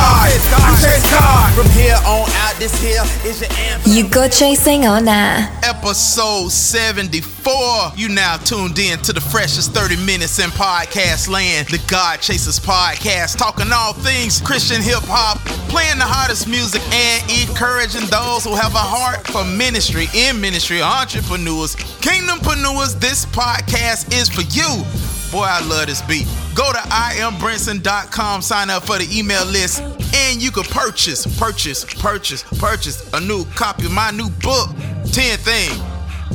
I chase God. From here on out, this here is your anthem. You go chasing on nah? Episode 74. You now tuned in to the freshest 30 minutes in podcast land, the God Chasers podcast, talking all things Christian hip hop, playing the hottest music, and encouraging those who have a heart for ministry, in ministry, entrepreneurs, kingdompreneurs. This podcast is for you. Boy, I love this beat. Go to iambrinson.com, sign up for the email list, and you can purchase, purchase, purchase, purchase a new copy of my new book, 10 Things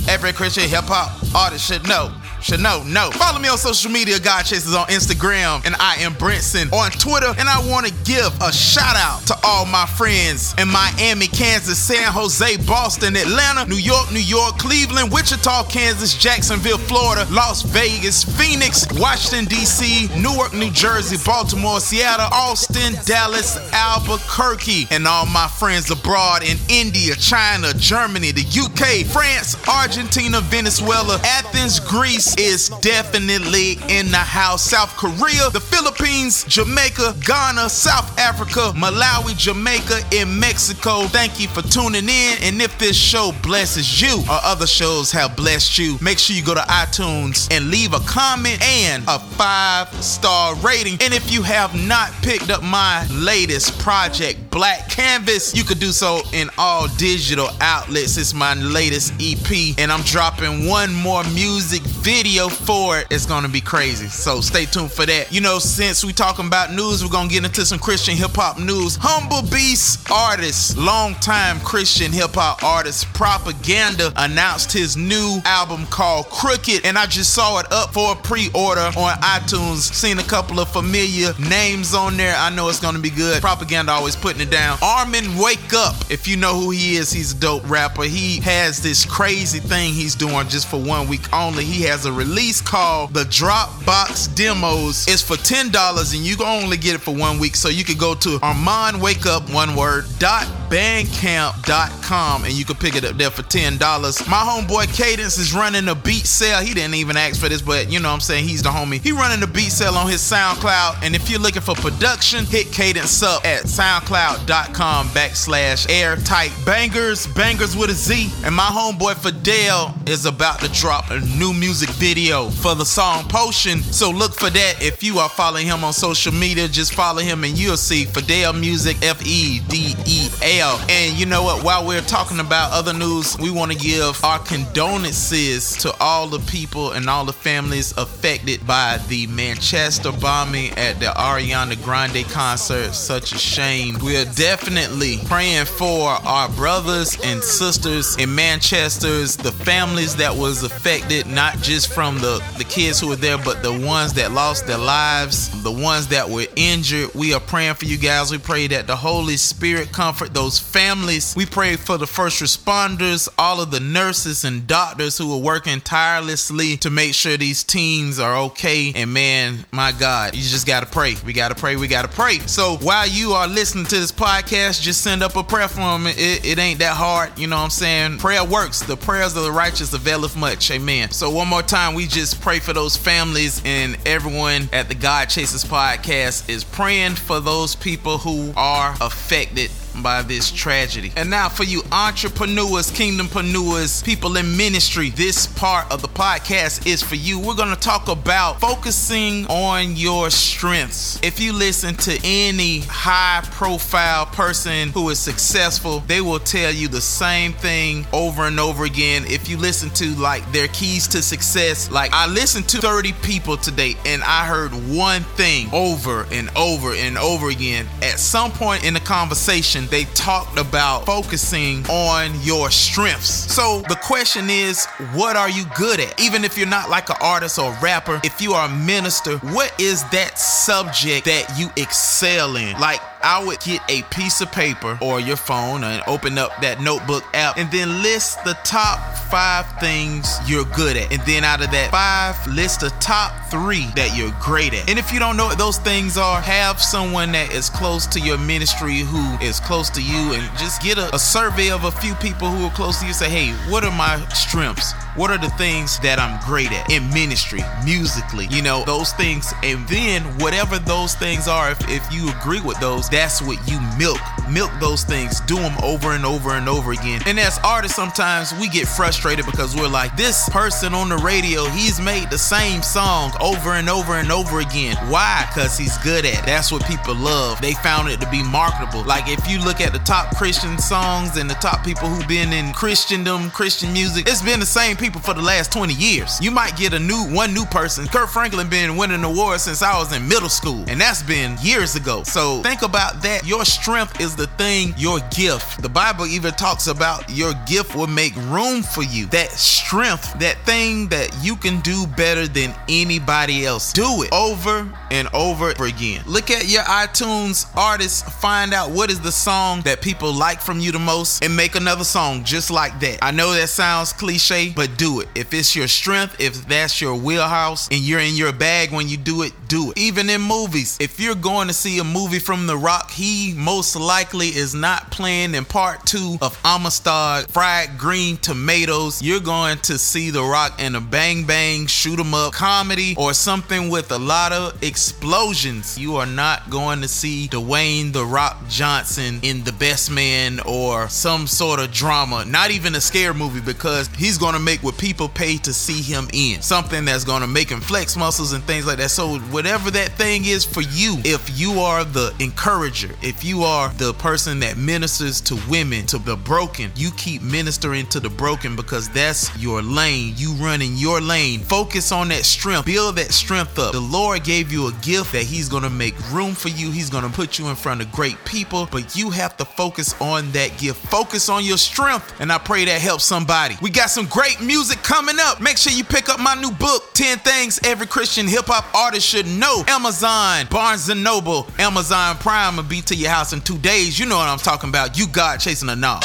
Every Christian Hip Hop Artist Should Know. Should know, no. Follow me on social media, God Chasers on Instagram, and I am Brinson on Twitter. And I want to give a shout out to all my friends in Miami, Kansas, San Jose, Boston, Atlanta, New York, New York, Cleveland, Wichita, Kansas, Jacksonville, Florida, Las Vegas, Phoenix, Washington, D.C., Newark, New Jersey, Baltimore, Seattle, Austin, Dallas, Albuquerque, and all my friends abroad in India, China, Germany, the UK, France, Argentina, Venezuela, Athens, Greece is definitely in the house. South Korea, the Philippines, Jamaica, Ghana, South Africa, Malawi, Jamaica, and Mexico. Thank you for tuning in. And if this show blesses you or other shows have blessed you, make sure you go to iTunes and leave a comment and a five star rating. And if you have not picked up my latest project, Black Canvas, you could do so in all digital outlets. It's my latest EP, and I'm dropping one more music video for it. It's gonna be crazy. So stay tuned for that. You know, since we talking about news, we're gonna get into some Christian hip hop news. Humble Beast artist, longtime Christian hip hop artist, Propaganda announced his new album called Crooked, and I just saw it up for a pre-order on iTunes. Seen a couple of familiar names on there. I know it's gonna be good. Propaganda always putting it down. Armin Wake Up, if you know who he is, he's a dope rapper. He has this crazy thing he's doing just for one week only. He has a release called the Dropbox Demos. It's for ten dollars, and you can only get it for one week. So you could go to Armand Wake Up one word dot bandcamp.com and you can pick it up there for ten dollars. My homeboy Cadence is running a beat sale. He didn't even ask for this, but you know what I'm saying he's the homie. He running a beat sale on his SoundCloud, and if you're looking for production, hit Cadence up at SoundCloud.com backslash airtight bangers, bangers with a Z. And my homeboy Fedel is about to drop a new music video for the song Potion. So look for that. If you are following him on social media, just follow him and you'll see Fedel Music F E D E L. And you know what? While we're talking about other news, we want to give our condolences to all the people and all the families affected by the Manchester bombing at the Ariana Grande concert. Such a shame. We are definitely praying for our brothers and sisters in Manchester's, the families that was affected, not just from the, the kids who were there, but the ones that lost their lives, the ones that were injured. We are praying for you guys. We pray that the Holy Spirit comfort those families. We pray for the first responders, all of the nurses and doctors who are working tirelessly to make sure these teens are okay. And man, my God, you just got to pray. We got to pray. We got to pray. So while you are listening to this podcast, just send up a prayer for them. It, it ain't that hard. You know what I'm saying? Prayer works. The prayers of the righteous availeth much. Amen. So one more time, we just pray for those families and everyone at the God Chasers podcast is praying for those people who are affected by this tragedy. And now for you entrepreneurs, kingdompreneurs, people in ministry, this part of the podcast is for you. We're going to talk about focusing on your strengths. If you listen to any high profile person who is successful, they will tell you the same thing over and over again. If you listen to like their keys to success, like I listened to 30 people today and I heard one thing over and over and over again. At some point in the conversation, they talked about focusing on your strengths. So the question is, what are you good at? Even if you're not like an artist or rapper, if you are a minister, what is that subject that you excel in? Like I would get a piece of paper or your phone and open up that notebook app and then list the top five things you're good at. And then out of that five, list the top three that you're great at. And if you don't know what those things are, have someone that is close to your ministry who is close to you and just get a, a survey of a few people who are close to you. Say, hey, what are my strengths? What are the things that I'm great at in ministry, musically, you know, those things. And then whatever those things are, if, if you agree with those, that's what you milk. Milk those things, do them over and over and over again. And as artists, sometimes we get frustrated because we're like, this person on the radio, he's made the same song over and over and over again. Why? Because he's good at it. That's what people love. They found it to be marketable. Like if you look at the top Christian songs and the top people who've been in Christendom, Christian music, it's been the same people for the last 20 years. You might get a new one new person. Kirk Franklin been winning awards since I was in middle school, and that's been years ago. So think about that. Your strength is the thing, your gift. The Bible even talks about your gift will make room for you. That strength, that thing that you can do better than anybody else. Do it over and over again. Look at your iTunes artists, find out what is the song that people like from you the most, and make another song just like that. I know that sounds cliche, but do it. If it's your strength, if that's your wheelhouse, and you're in your bag when you do it, do it. Even in movies, if you're going to see a movie from The Rock, he most likely is not playing in part two of Amistad Fried Green Tomatoes. You're going to see The Rock in a bang bang, shoot 'em up comedy or something with a lot of explosions. You are not going to see Dwayne The Rock Johnson in The Best Man or some sort of drama, not even a scare movie, because he's going to make what people pay to see him in. Something that's going to make him flex muscles and things like that. So, whatever that thing is for you, if you are the encourager, if you are the person that ministers to women, to the broken, you keep ministering to the broken because that's your lane. You run in your lane. Focus on that strength. Build that strength up. The Lord gave you a gift that He's going to make room for you. He's going to put you in front of great people, but you have to focus on that gift. Focus on your strength. And I pray that helps somebody. We got some great music coming up. Make sure you pick up my new book, 10 Things Every Christian Hip Hop Artist Should Know. Amazon, Barnes and Noble, Amazon Prime will be to your house in two days. You know what I'm talking about. You God chasing a knob.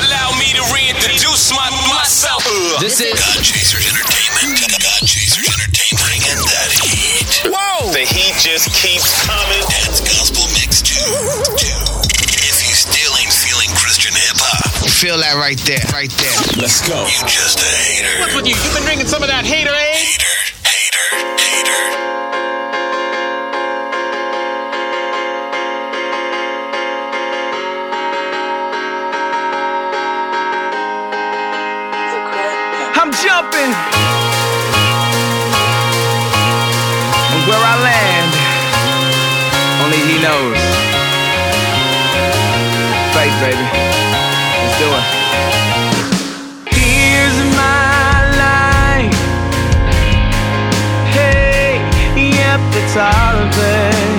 Allow me to reintroduce my, myself. This is God Chasers Entertainment. God Chasers Entertainment. Bringing that heat. Whoa! The heat just keeps coming. Dad's Gospel Mix 2. If you still ain't feeling Christian hip hop, Feel that right there, right there. Let's go. you just a hater. What's with you? You've been drinking some of that hater, eh? Hater, hater, hater. Yep,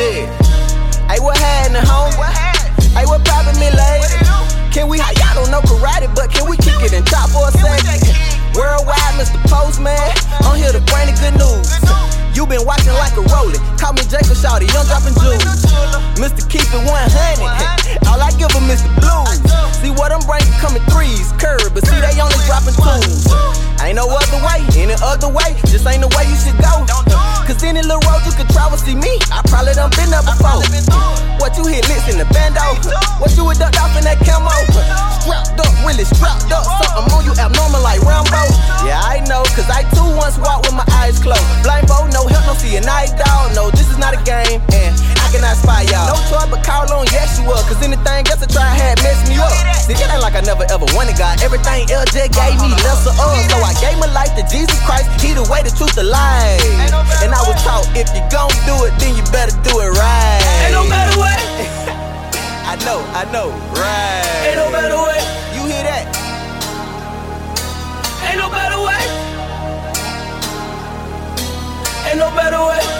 Hey, what happening, home? Hey, what poppin' me, lady? Can we, y'all don't know karate, but can we kick it and chop for a second? Worldwide, Mr. Postman, I'm here to bring the good news. You been watching like a rolling. Call me Jacob Shawty, young dropping jewels. Mr. Keep It 100. All I give him is the blues. See what I'm bringing coming threes, curb, but see they only dropping twos. Ain't no other way, any other way, just ain't the way you should go. Cause any little road you could travel, see me, I probably done been there before. What you hit licks in the bando? What you would ducked off in that camo? Strapped up, really strapped up. Something on you abnormal like Rambo. Yeah, I know, cause I too once walked with my eyes closed. Blindfold, no help, no see a night dog. No, this is not a game, and I spy y'all. No choice but call on Yeshua, cause anything else I try had messed me up. See, it ain't like I never ever wanted God. Everything LJ gave me lesser of. So I gave my life to Jesus Christ. He the way, the truth, the life. And I was taught if you gon' do it, then you better do it right. Ain't no better way. I know, I know, right. Ain't no better way. You hear that? Ain't no better way. Ain't no better way.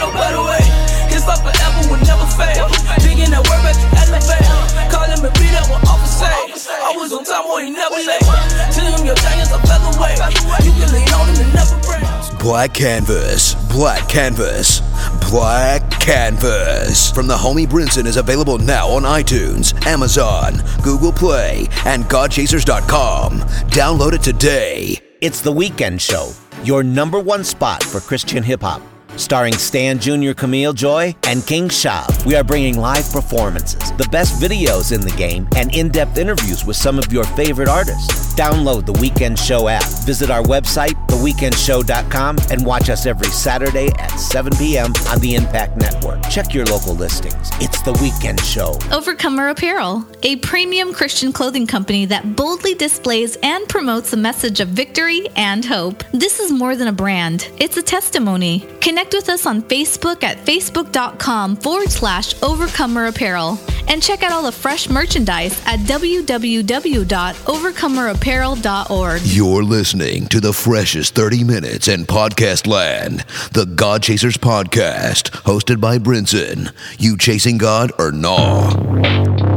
Ain't no better way. His love forever will never fail. Digging that word back to elevate. Call him and beat up when offer say. Always on time or he never late. To him, your giant's a featherweight. You can lean on him and never break. Black Canvas, Black Canvas, Black Canvas from the Homie Brinson is available now on iTunes, Amazon, Google Play, and GodChasers.com. Download it today. It's the Weekend Show, your number one spot for Christian hip hop. Starring Stan Jr. Camille Joy and King Shab. we are bringing live performances, the best videos in the game, and in depth interviews with some of your favorite artists. Download the Weekend Show app, visit our website, theweekendshow.com, and watch us every Saturday at 7 p.m. on the Impact Network. Check your local listings. It's the Weekend Show. Overcomer Apparel, a premium Christian clothing company that boldly displays and promotes a message of victory and hope. This is more than a brand, it's a testimony. Connect with us on Facebook at facebook.com forward slash Overcomer Apparel and check out all the fresh merchandise at www.overcomerapparel.org. You're listening to the freshest 30 minutes in podcast land, the God Chasers podcast, hosted by Brinson. You chasing God or nah?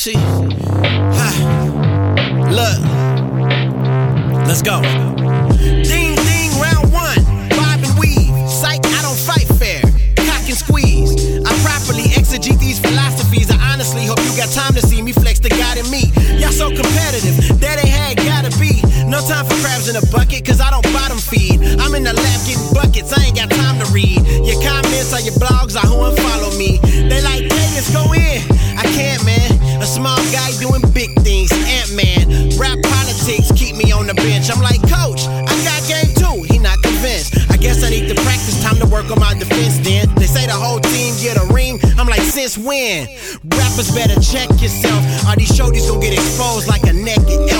OKC. Ha. Look, let's go. When? Rappers better check yourself. Are these shorties gonna get exposed like a naked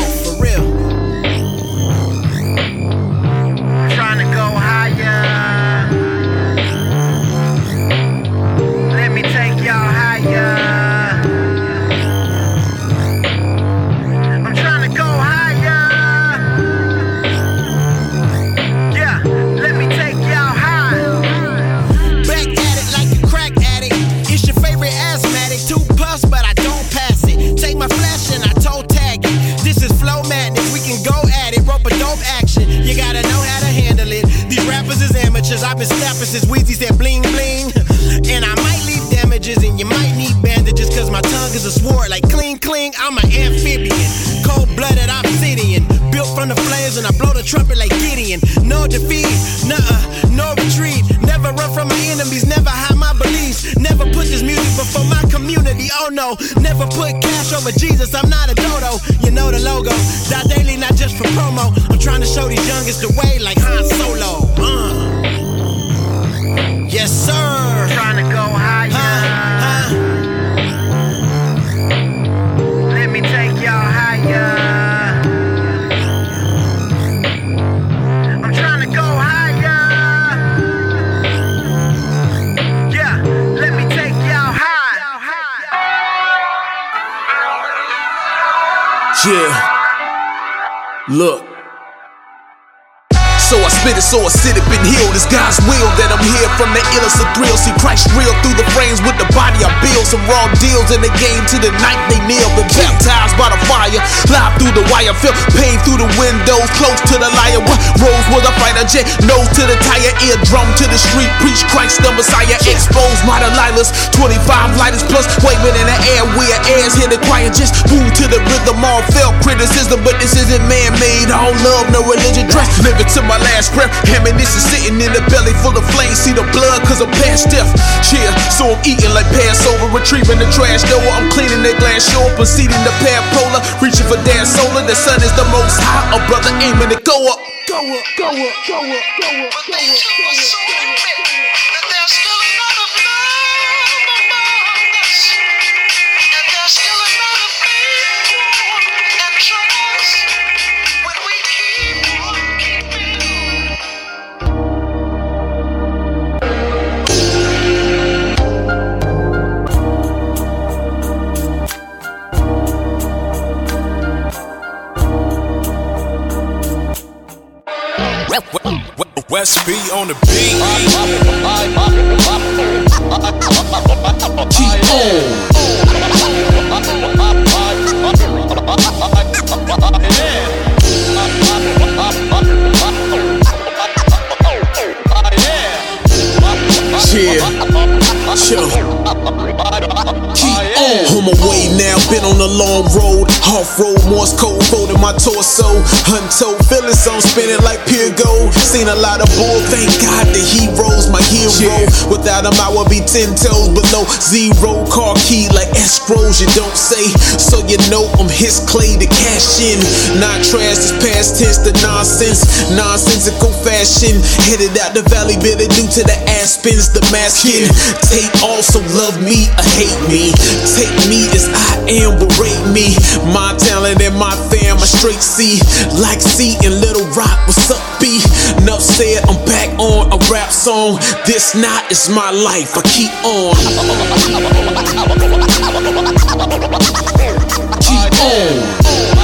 the way like it, so I sit it, been healed. It's God's will that I'm here from the illest of thrills. See Christ real through the frames with the body I build. Some raw deals in the game to the night they kneel. Baptized by the fire, live through the wire, feel pain through the windows, close to the liar. What rose was a fighter jet, nose to the tire, eardrum to the street. Preach Christ the Messiah, expose my Delilahs. 25 lighters plus waving in the air. We are airs here the choir just move to the rhythm. All felt criticism, but this isn't man-made. All love, no religion. Dress, living to my last breath. Ammunition sitting in the belly full of flames. See the blood cause I'm past death. Yeah, so I'm eating like Passover. Retrieving the trash door. I'm cleaning the glass show. Proceeding the parapolar. Reaching for Dan solar. The sun is the most high. A brother aiming to go up. Go up, go up, go up, go up, go up, go up. West B on the beat. Keep on. Yeah. Sure. Keep on. On my way now, been on a long road. Off road, Morse code, folding my torso. Untold feelings on spinning like pure gold. Seen a lot of bull, thank God the heroes, my hero. Without them, I would be 10 toes below zero. Car key like escrows, you don't say. So you know I'm his clay to cash in. Not trash, this past tense, the nonsense. Nonsensical fashion. Headed out the valley, bitter due to the aspens, the masking. Take also love me or hate me. Take me as I am, berate me. My talent and my fam, I straight C. Like C and Little Rock, what's up, B? Enough said, I'm back on a rap song. This night is my life, I keep on. Keep on.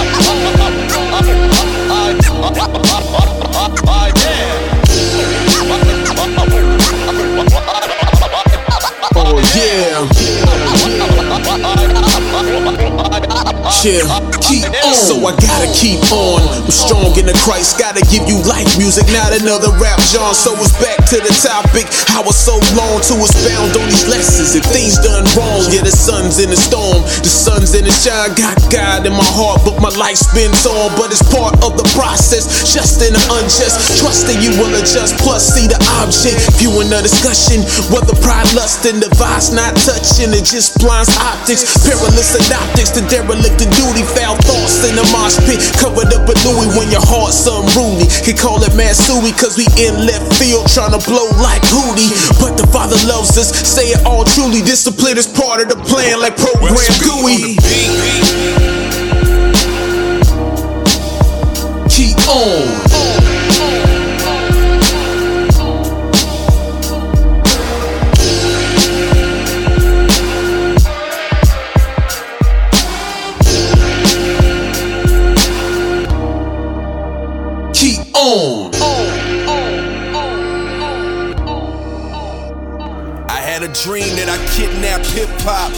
Yeah, keep on. So I gotta keep on. I'm strong in the Christ, gotta give you life music, not another rap genre. So it's back to the topic. I was so long to expound on these lessons. If things done wrong, yeah, the sun's in the storm, the sun's in the shine. Got God in my heart, but my life spins on. But it's part of the process, just the unjust. Trusting you will adjust, plus see the object. Viewing the discussion, whether pride, lust, and device not touching, it just blinds optics. Perilous synoptics, the derelict of duty, foul thoughts in the mosh pit. Covered up with Louis when your heart's unruly. He call it Matsui, cause we in left field trying to blow like Hootie. But the Father loves us, say it all truly. Discipline is part of the plan, like program GUI. Keep on. Hop.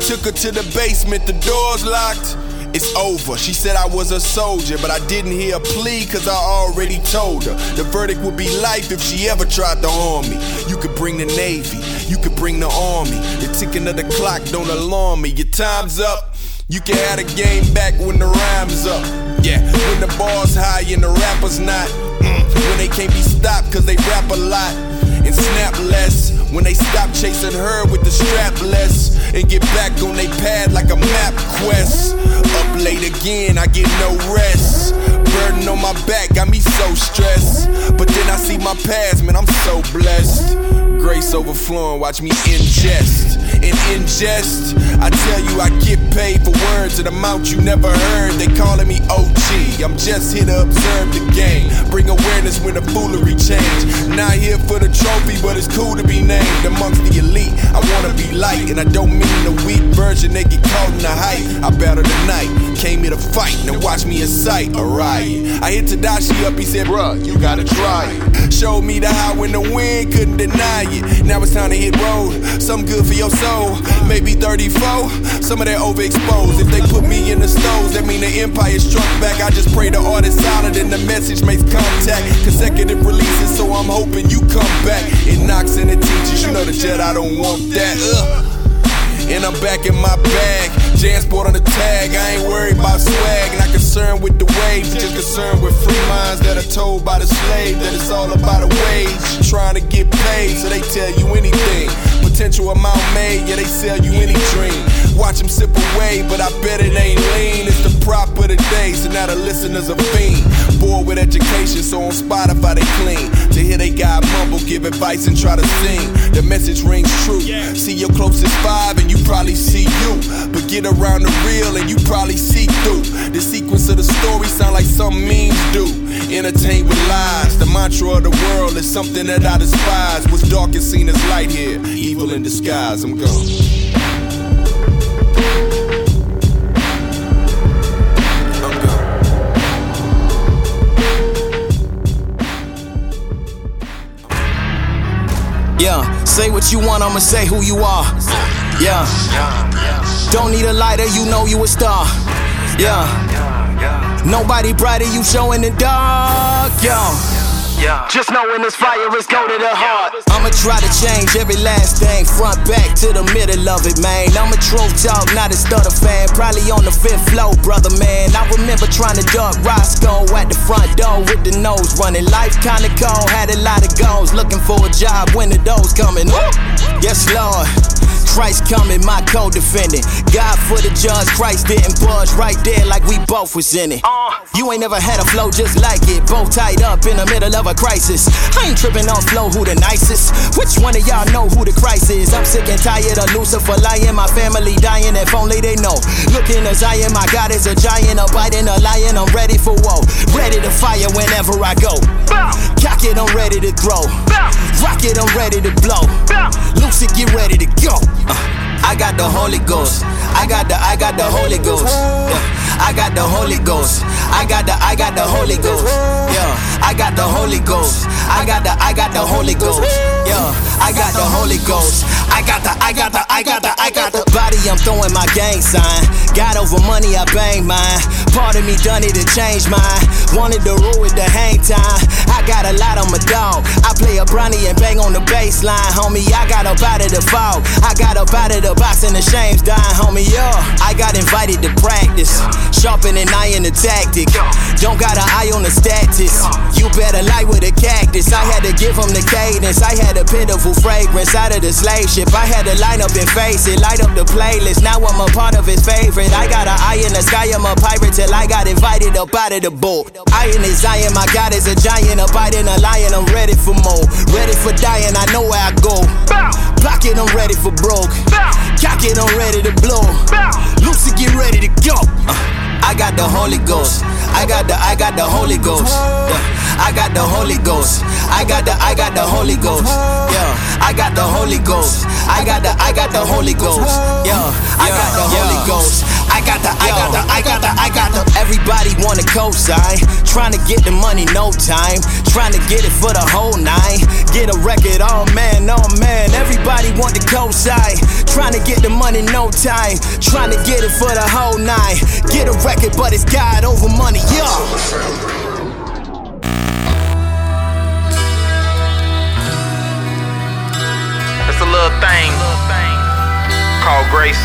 Took her to the basement, the doors locked. It's over. She said I was a soldier, but I didn't hear a plea cause I already told her. The verdict would be life if she ever tried to harm me. You could bring the Navy, you could bring the Army. The ticking of the clock don't alarm me. Your time's up. You can have the game back when the rhyme's up. Yeah, when the bar's high and the rapper's not. Mm, when they can't be stopped cause they rap a lot and snap less. When they stop chasing her with the strap less and get back on they pad like a map quest. Up late again, I get no rest. Burden on my back got me so stressed. But then I see my past, man, I'm so blessed. Grace overflowing, watch me ingest. And ingest. I tell you, I get paid for words, an amount you never heard. They calling me OG. I'm just here to observe the game, bring awareness when the foolery change. Not here for the trophy, but it's cool to be named amongst the elite. I wanna be light, and I don't mean the weak version. They get caught in the hype. I battle tonight, came here to fight. Now watch me incite a riot. I hit Tadashi up, he said, Bruh, you gotta try it. Showed me the how when the wind couldn't deny it. Now it's time to hit road. Something good for your soul. Maybe 34, some of that overexposed. If they put me in the stoves, that mean the empire struck back. I just pray the art is solid and the message makes contact. Consecutive releases, so I'm hoping you come back. It knocks in the teachers, you know the jet, I don't want that. Ugh. And I'm back in my bag. Jansport on the tag. I ain't worried about swag. Not concerned with the wage. Just concerned with free minds that are told by the slave that it's all about a wage. Trying to get paid, so they tell you anything. Potential amount made, yeah, they sell you any dream. Watch them sip away, but I bet it ain't lean. It's the prop of the day, so now the listeners are fiend. Bored with education, so on Spotify they clean. To hear they got mumble, give advice and try to sing. The message rings true. See your closest five and you probably see you. But get around the real and you probably see through. The sequence of the story sound like some memes do. Entertain with lies. The mantra of the world is something that I despise. What's dark is seen as light here. Evil in disguise. I'm gone. Say what you want, I'ma say who you are. Yeah. Don't need a lighter, you know you a star. Yeah. Nobody brighter, you show in the dark. Yo. Just know when this fire is go to the heart. I'ma try to change every last thing, front back to the middle of it, man. I'm a true dog, not a stutter fan. Probably on the fifth floor, brother, man. I remember trying to duck Roscoe at the front door with the nose running. Life kinda cold, had a lot of goals. Looking for a job when the doors coming. Yes, Lord. Christ coming, my co-defendant. God for the judge, Christ didn't budge right there like we both was in it. You ain't never had a flow just like it, both tied up in the middle of a crisis. I ain't tripping on flow, who the nicest? Which one of y'all know who the Christ is? I'm sick and tired of Lucifer lying, my family dying, if only they know. Looking at Zion, my God is a giant, a biting a lion, I'm ready for war. Ready to fire whenever I go. Cock it, I'm ready to throw. Rock it, I'm ready to blow. Lucy, get ready to go. Uh, I got the Holy Ghost. I got the I got the Holy Ghost. Yeah. I got the Holy Ghost. I got the I got the Holy Ghost. Yeah. I got the Holy Ghost. I got the I got the Holy Ghost. Yeah. I got the Holy Ghost. I got the I got the I got the I got the body. I'm throwing my gang sign. Got over money, I bang mine. Part of me done it to change mine. Wanted to rule with the hang time. I got a lot on my dog. I play a brownie and bang on the baseline, homie. I got up out of the. I got up out of the box and the shame's dying, homie. Yeah, I got invited to practice. Sharpening iron the tactic. Don't got an eye on the status. You better lie with a cactus. I had to give him the cadence. I had a pitiful fragrance out of the slave ship. I had to line up and face it. Light up the playlist. Now I'm a part of his favorite. I got an eye in the sky. I'm a pirate till I got invited up out of the boat. I in the Zion. My God is a giant. A bite biting a lion. I'm ready for more. Ready for dying. I know where I go. Block it. I'm ready for broke. Cock it. I'm ready to blow. Lucy, get ready to go. Uh, I got the Holy Ghost. I got the I got the Holy Ghost. Yeah. I got the Holy Ghost. I got the I got the Holy Ghost. Yeah. I got the Holy Ghost. I got the I got the Holy Ghost. Yeah. I got the Holy Ghost. I got the I got the I got the I got the Everybody want a cosign. Trying to get the money, no time. Trying to get it for the whole nine. Get a record, oh man, oh man. Everybody want the cosign. Trying to get the money, no time. Trying to get it for the whole nine. Get a record, but it's God over money, yeah. Thing called grace.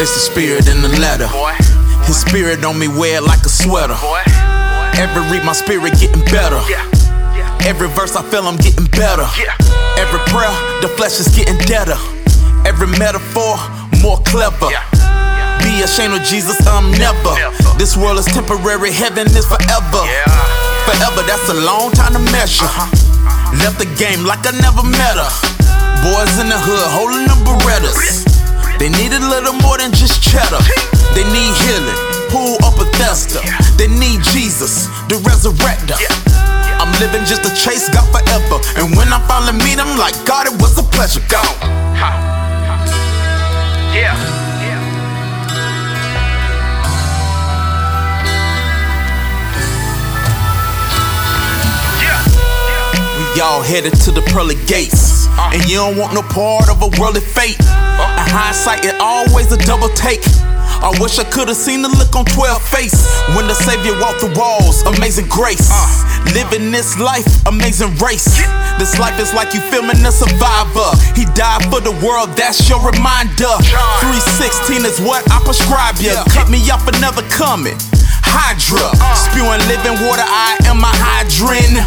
It's the spirit in the letter. His spirit on me wear it like a sweater. Every read my spirit getting better. Every verse I feel I'm getting better. Every prayer, the flesh is getting deader. Every metaphor, more clever. Be ashamed of Jesus, I'm never. This world is temporary, heaven is forever. Forever, that's a long time to measure. Uh-huh. Left the game like I never met her. Boys in the hood holding the Berettas. They need a little more than just cheddar. They need healing. Pull up a Bethesda. They need Jesus, the resurrector. I'm living just to chase God forever. And when I finally meet him, like God, it was a pleasure. Go. Yeah. We all headed to the pearly gates. And you don't want no part of a worldly fate. In hindsight, it always a double take. I wish I could've seen the look on 12 face when the Savior walked the walls. Amazing grace. Living this life, amazing race. This life is like you filming a survivor. He died for the world, that's your reminder. 316 is what I prescribe you. Cut me off another coming. Hydra, spewing living water, I am a hydrant.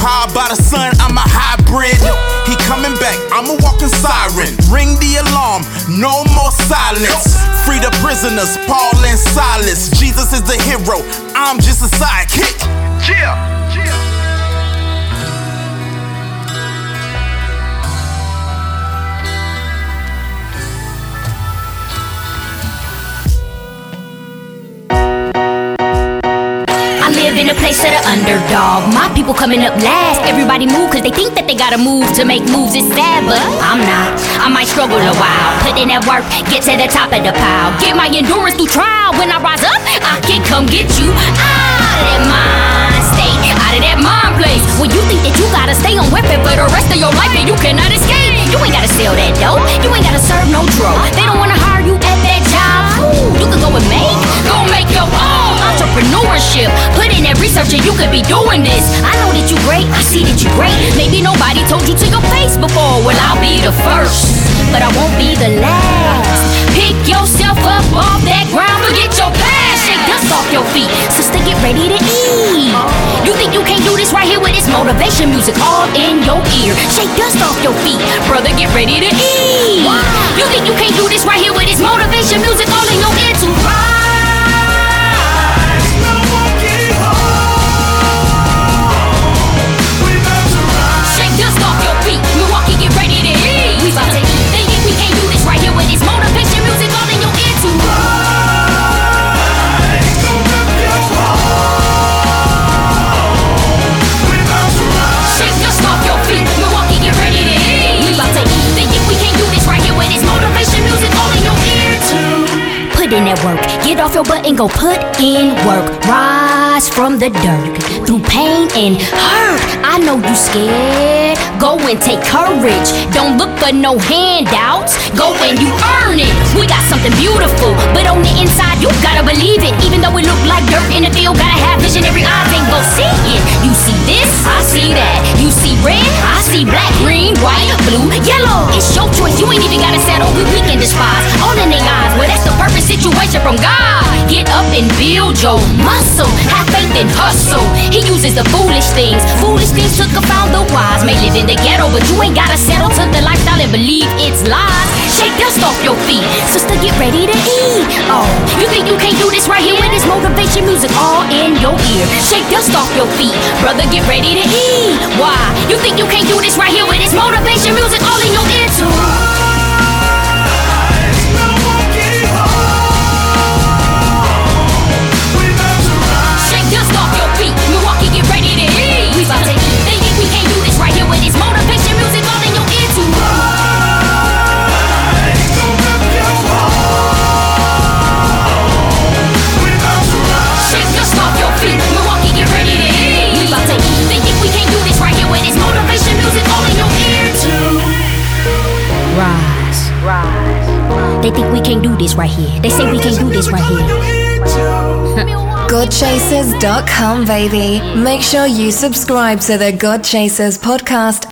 Powered by the sun, I'm a hybrid. He coming back, I'm a walking siren. Ring the alarm, no more silence. Free the prisoners, Paul and Silas. Jesus is the hero, I'm just a sidekick. Yeah, a place of the underdog. My people coming up last. Everybody move cause they think that they gotta move to make moves. It's sad, but I'm not. I might struggle a while. Put in that work, get to the top of the pile. Get my endurance through trial. When I rise up, I can come get you out of that mind state. Out of that mind place. Where you think that you gotta stay on weapon for the rest of your life and you cannot escape. You ain't gotta sell that dope. You ain't gotta serve no drug. They don't wanna hire you at that job. Ooh, you can go and make, go make your own entrepreneurship. Put in that research and you could be doing this. I know that you great, I see that you great. Maybe nobody told you to your face before. Well, I'll be the first, but I won't be the last. Pick yourself up off that ground, forget your past. Shake dust off your feet, sister, get ready to eat. You think you can't do this right here with this motivation music all in your ear? Shake dust off your feet, brother, get ready to eat. You think you can't do this right here with this motivation music all in your ear to rise? Off your butt and go put in work. Rise from the dirt. Through pain and hurt. I know you scared. Go and take courage. Don't look for no handouts. Go and you earn it. We got something beautiful. But on the inside, you gotta believe it. Even though it look like dirt in the field, gotta have visionary eyes and go see it. You see this, I see that. You see red, I see black, green, white, blue, yellow. It's your choice. You ain't even gotta settle. We weak and despise. All in their eyes. Well, that's the perfect situation from God. Get up and build your muscle. Have faith and hustle. He uses the foolish things. Foolish things to confound the wise. May live in the ghetto, but you ain't gotta settle to the lifestyle and believe it's lies. Shake dust off your feet. Sister, get ready to eat. Oh, you think you can't do this right here with this motivation music all in your ear? Shake dust off your feet. Brother, get ready to eat. Why? You think you can't do this right here with this motivation music all in your ear too? Shake dust off your feet. Milwaukee, get ready to eat. We about to eat. They think we can't do this right here. They say we can't do this right here. GodChasers.com, baby. Make sure you subscribe to the God Chasers podcast